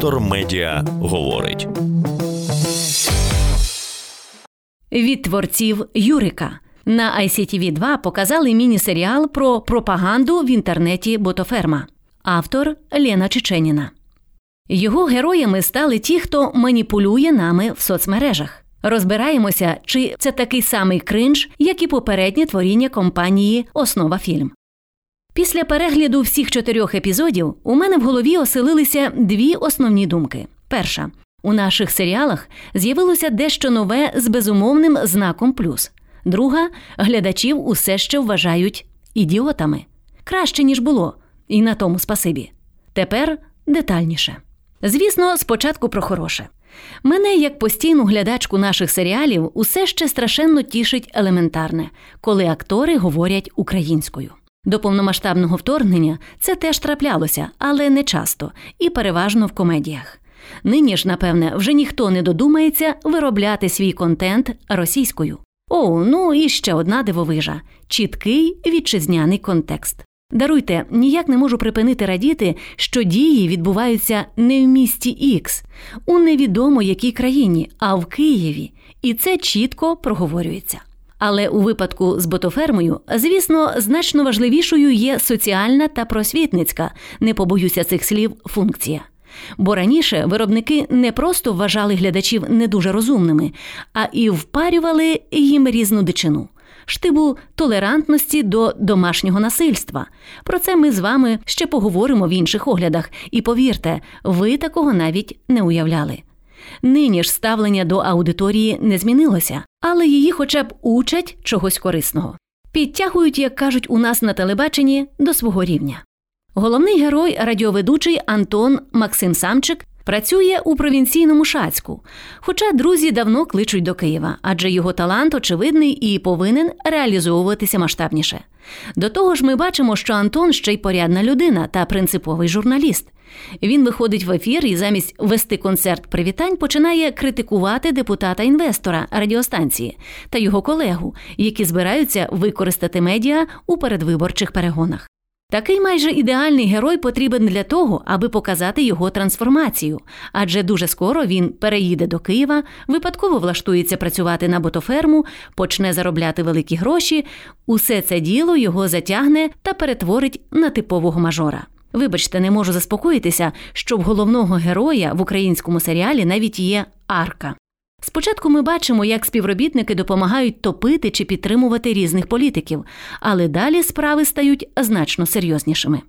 Вектор Медіа говорить від творців Юрика. На ICTV 2 показали міні-серіал про пропаганду в інтернеті Ботоферма. Автор Лена Чеченіна. Його героями стали ті, хто маніпулює нами в соцмережах. Розбираємося, чи це такий самий кринж, як і попереднє творіння компанії Основа фільм. Після перегляду всіх чотирьох епізодів у мене в голові оселилися дві основні думки. Перша у наших серіалах з'явилося дещо нове з безумовним знаком плюс. Друга глядачів усе ще вважають ідіотами. Краще, ніж було, і на тому спасибі. Тепер детальніше. Звісно, спочатку про хороше. Мене, як постійну глядачку наших серіалів, усе ще страшенно тішить елементарне, коли актори говорять українською. До повномасштабного вторгнення це теж траплялося, але не часто і переважно в комедіях. Нині ж, напевне, вже ніхто не додумається виробляти свій контент російською. О, ну і ще одна дивовижа чіткий вітчизняний контекст. Даруйте, ніяк не можу припинити радіти, що дії відбуваються не в місті Ікс, у невідомо якій країні, а в Києві, і це чітко проговорюється. Але у випадку з ботофермою, звісно, значно важливішою є соціальна та просвітницька, не побоюся цих слів, функція. Бо раніше виробники не просто вважали глядачів не дуже розумними, а і впарювали їм різну дичину. Штибу толерантності до домашнього насильства. Про це ми з вами ще поговоримо в інших оглядах, і повірте, ви такого навіть не уявляли. Нині ж ставлення до аудиторії не змінилося, але її хоча б учать чогось корисного. Підтягують, як кажуть у нас на телебаченні, до свого рівня. Головний герой радіоведучий Антон Максим Самчик працює у провінційному Шацьку. Хоча друзі давно кличуть до Києва, адже його талант очевидний і повинен реалізовуватися масштабніше. До того ж, ми бачимо, що Антон ще й порядна людина та принциповий журналіст. Він виходить в ефір і замість вести концерт привітань починає критикувати депутата інвестора радіостанції та його колегу, які збираються використати медіа у передвиборчих перегонах. Такий майже ідеальний герой потрібен для того, аби показати його трансформацію, адже дуже скоро він переїде до Києва, випадково влаштується працювати на ботоферму, почне заробляти великі гроші. Усе це діло його затягне та перетворить на типового мажора. Вибачте, не можу заспокоїтися, що в головного героя в українському серіалі навіть є арка. Спочатку ми бачимо, як співробітники допомагають топити чи підтримувати різних політиків, але далі справи стають значно серйознішими.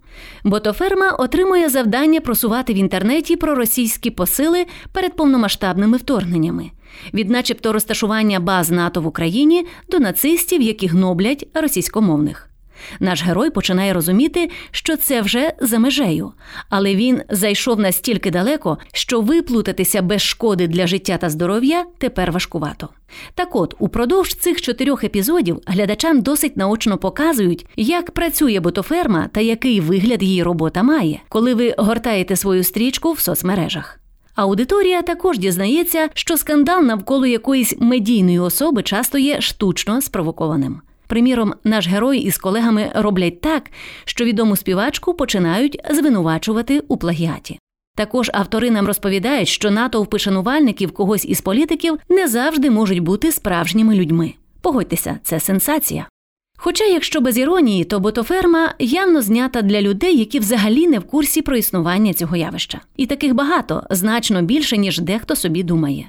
Ботоферма отримує завдання просувати в інтернеті проросійські посили перед повномасштабними вторгненнями, від начебто розташування баз НАТО в Україні до нацистів, які гноблять російськомовних. Наш герой починає розуміти, що це вже за межею, але він зайшов настільки далеко, що виплутатися без шкоди для життя та здоров'я тепер важкувато. Так от, упродовж цих чотирьох епізодів глядачам досить наочно показують, як працює ботоферма та який вигляд її робота має, коли ви гортаєте свою стрічку в соцмережах. Аудиторія також дізнається, що скандал навколо якоїсь медійної особи часто є штучно спровокованим. Приміром, наш герой із колегами роблять так, що відому співачку починають звинувачувати у плагіаті. Також автори нам розповідають, що натовпи шанувальників когось із політиків не завжди можуть бути справжніми людьми. Погодьтеся, це сенсація. Хоча, якщо без іронії, то ботоферма явно знята для людей, які взагалі не в курсі про існування цього явища. І таких багато, значно більше, ніж дехто собі думає.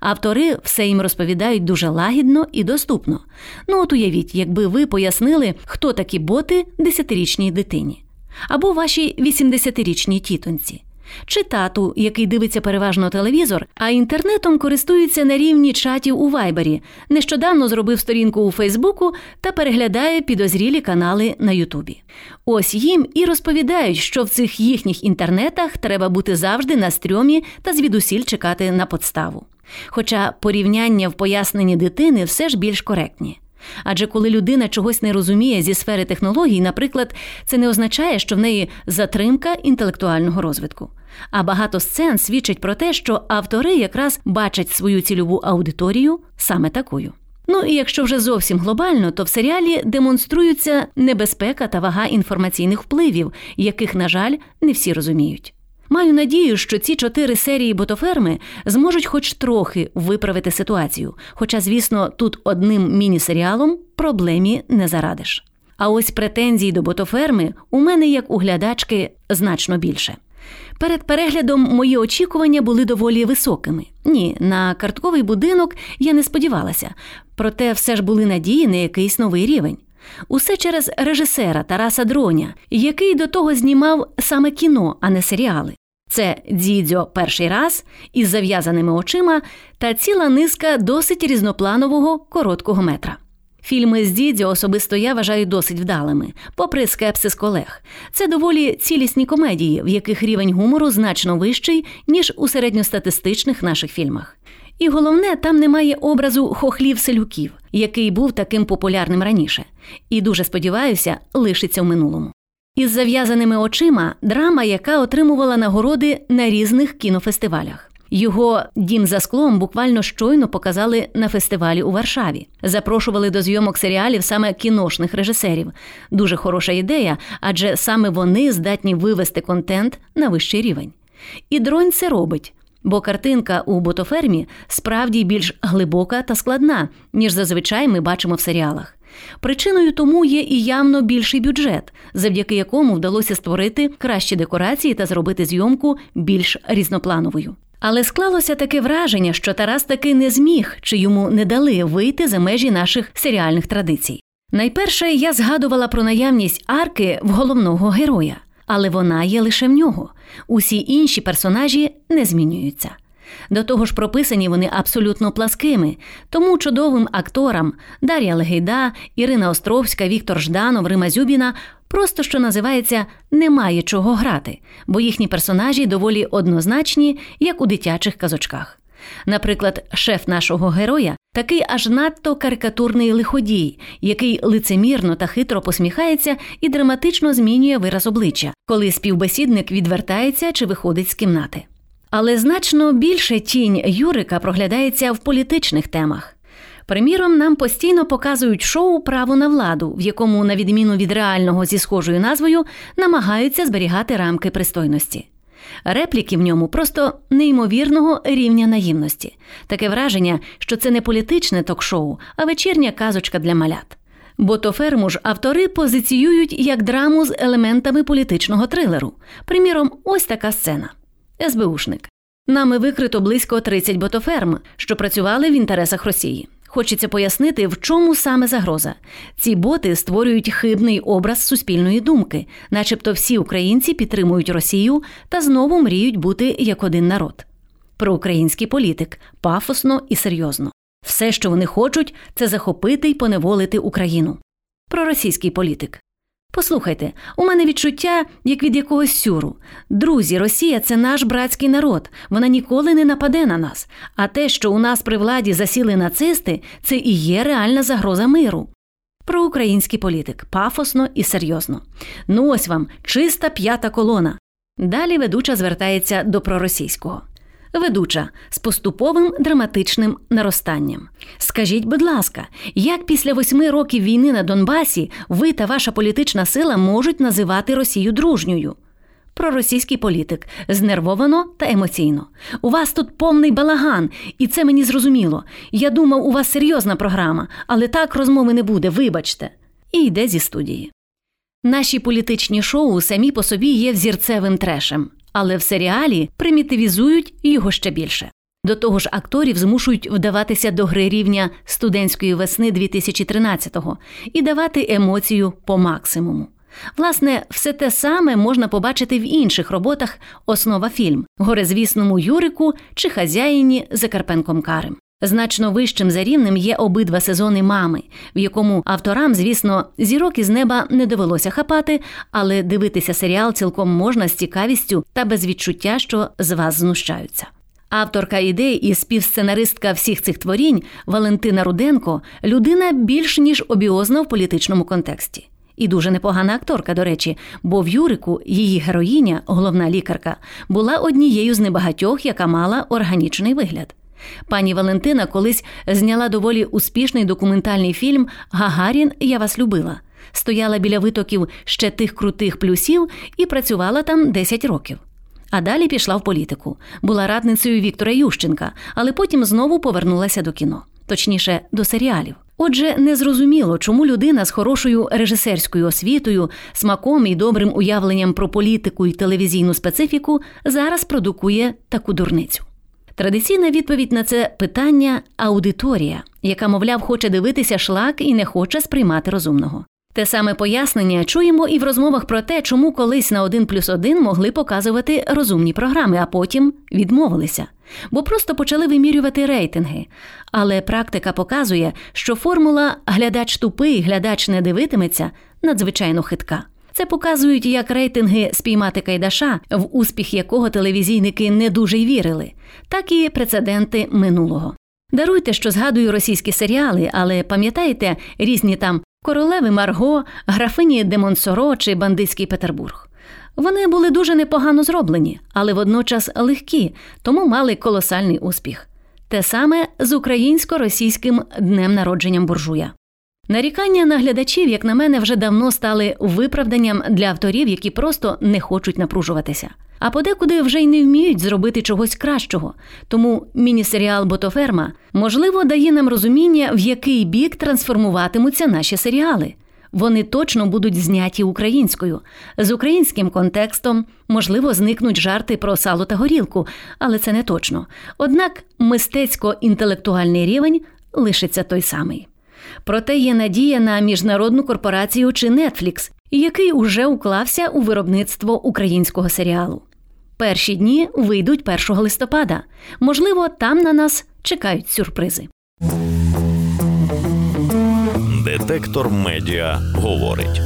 Автори все їм розповідають дуже лагідно і доступно. Ну от уявіть, якби ви пояснили, хто такі боти десятирічній дитині, або вашій 80-річній тітонці. Чи тату, який дивиться переважно телевізор, а інтернетом користується на рівні чатів у Вайбері, нещодавно зробив сторінку у Фейсбуку та переглядає підозрілі канали на Ютубі. Ось їм і розповідають, що в цих їхніх інтернетах треба бути завжди на стрьомі та звідусіль чекати на подставу. Хоча порівняння в поясненні дитини все ж більш коректні. Адже коли людина чогось не розуміє зі сфери технологій, наприклад, це не означає, що в неї затримка інтелектуального розвитку. А багато сцен свідчить про те, що автори якраз бачать свою цільову аудиторію саме такою. Ну і якщо вже зовсім глобально, то в серіалі демонструються небезпека та вага інформаційних впливів, яких, на жаль, не всі розуміють. Маю надію, що ці чотири серії ботоферми зможуть хоч трохи виправити ситуацію. Хоча, звісно, тут одним міні-серіалом проблемі не зарадиш. А ось претензій до ботоферми у мене, як у глядачки, значно більше. Перед переглядом мої очікування були доволі високими. Ні, на картковий будинок я не сподівалася, проте все ж були надії на якийсь новий рівень. Усе через режисера Тараса Дроня, який до того знімав саме кіно, а не серіали. Це Дзідзьо перший раз із зав'язаними очима та ціла низка досить різнопланового короткого метра. Фільми з Дідзьо особисто я вважаю досить вдалими, попри скепсис колег. Це доволі цілісні комедії, в яких рівень гумору значно вищий, ніж у середньостатистичних наших фільмах. І головне, там немає образу хохлів селюків, який був таким популярним раніше, і дуже сподіваюся, лишиться в минулому. Із зав'язаними очима драма, яка отримувала нагороди на різних кінофестивалях. Його дім за склом буквально щойно показали на фестивалі у Варшаві. Запрошували до зйомок серіалів саме кіношних режисерів. Дуже хороша ідея, адже саме вони здатні вивести контент на вищий рівень. І дронь це робить. Бо картинка у ботофермі справді більш глибока та складна, ніж зазвичай ми бачимо в серіалах. Причиною тому є і явно більший бюджет, завдяки якому вдалося створити кращі декорації та зробити зйомку більш різноплановою. Але склалося таке враження, що Тарас таки не зміг чи йому не дали вийти за межі наших серіальних традицій. Найперше я згадувала про наявність арки в головного героя, але вона є лише в нього. Усі інші персонажі не змінюються. До того ж, прописані вони абсолютно пласкими, тому чудовим акторам Дар'я Легейда, Ірина Островська, Віктор Жданов, Рима Зюбіна просто що називається немає чого грати, бо їхні персонажі доволі однозначні, як у дитячих казочках. Наприклад, шеф нашого героя такий аж надто карикатурний лиходій, який лицемірно та хитро посміхається і драматично змінює вираз обличчя, коли співбесідник відвертається чи виходить з кімнати. Але значно більше тінь Юрика проглядається в політичних темах. Приміром, нам постійно показують шоу Право на владу, в якому, на відміну від реального зі схожою назвою, намагаються зберігати рамки пристойності. Репліки в ньому просто неймовірного рівня наївності. Таке враження, що це не політичне ток-шоу, а вечірня казочка для малят. Бо то ферму ж автори позиціюють як драму з елементами політичного трилеру. Приміром, ось така сцена. СБУшник. Нами викрито близько 30 ботоферм, що працювали в інтересах Росії. Хочеться пояснити, в чому саме загроза. Ці боти створюють хибний образ суспільної думки, начебто всі українці підтримують Росію та знову мріють бути як один народ. Проукраїнський політик пафосно і серйозно. Все, що вони хочуть, це захопити й поневолити Україну. Проросійський політик Послухайте, у мене відчуття як від якогось сюру. Друзі, Росія це наш братський народ, вона ніколи не нападе на нас. А те, що у нас при владі засіли нацисти, це і є реальна загроза миру. Проукраїнський політик пафосно і серйозно. Ну ось вам чиста п'ята колона. Далі ведуча звертається до проросійського ведуча з поступовим драматичним наростанням. Скажіть, будь ласка, як після восьми років війни на Донбасі ви та ваша політична сила можуть називати Росію дружньою? Проросійський політик знервовано та емоційно. У вас тут повний балаган, і це мені зрозуміло. Я думав, у вас серйозна програма, але так розмови не буде, вибачте. І йде зі студії. Наші політичні шоу самі по собі є взірцевим трешем але в серіалі примітивізують його ще більше. До того ж, акторів змушують вдаватися до гри рівня студентської весни 2013-го і давати емоцію по максимуму. Власне, все те саме можна побачити в інших роботах Основа фільм Горезвісному Юрику чи хазяїні Закарпенком Карем. Значно вищим за рівнем є обидва сезони мами, в якому авторам, звісно, зірок із неба не довелося хапати, але дивитися серіал цілком можна з цікавістю та без відчуття, що з вас знущаються. Авторка ідей і співсценаристка всіх цих творінь Валентина Руденко людина більш ніж обіозна в політичному контексті. І дуже непогана акторка, до речі, бо в Юрику її героїня, головна лікарка, була однією з небагатьох, яка мала органічний вигляд. Пані Валентина колись зняла доволі успішний документальний фільм Гагарін Я вас любила. Стояла біля витоків ще тих крутих плюсів і працювала там 10 років. А далі пішла в політику. Була радницею Віктора Ющенка, але потім знову повернулася до кіно, точніше, до серіалів. Отже, незрозуміло, чому людина з хорошою режисерською освітою, смаком і добрим уявленням про політику і телевізійну специфіку зараз продукує таку дурницю. Традиційна відповідь на це питання аудиторія, яка, мовляв, хоче дивитися шлак і не хоче сприймати розумного. Те саме пояснення чуємо і в розмовах про те, чому колись на 1 плюс 1 могли показувати розумні програми, а потім відмовилися, бо просто почали вимірювати рейтинги. Але практика показує, що формула глядач тупий, глядач не дивитиметься надзвичайно хитка. Це показують як рейтинги спіймати Кайдаша, в успіх якого телевізійники не дуже й вірили, так і прецеденти минулого. Даруйте, що згадую російські серіали, але пам'ятаєте різні там королеви Марго, графині де Монсоро чи бандитський Петербург. Вони були дуже непогано зроблені, але водночас легкі, тому мали колосальний успіх. Те саме з українсько-російським днем народженням буржуя. Нарікання на глядачів, як на мене, вже давно стали виправданням для авторів, які просто не хочуть напружуватися. А подекуди вже й не вміють зробити чогось кращого. Тому міні-серіал Ботоферма можливо дає нам розуміння, в який бік трансформуватимуться наші серіали. Вони точно будуть зняті українською, з українським контекстом, можливо, зникнуть жарти про сало та горілку, але це не точно. Однак мистецько-інтелектуальний рівень лишиться той самий. Проте є надія на міжнародну корпорацію чи Netflix, який уже уклався у виробництво українського серіалу. Перші дні вийдуть 1 листопада. Можливо, там на нас чекають сюрпризи. Детектор медіа говорить.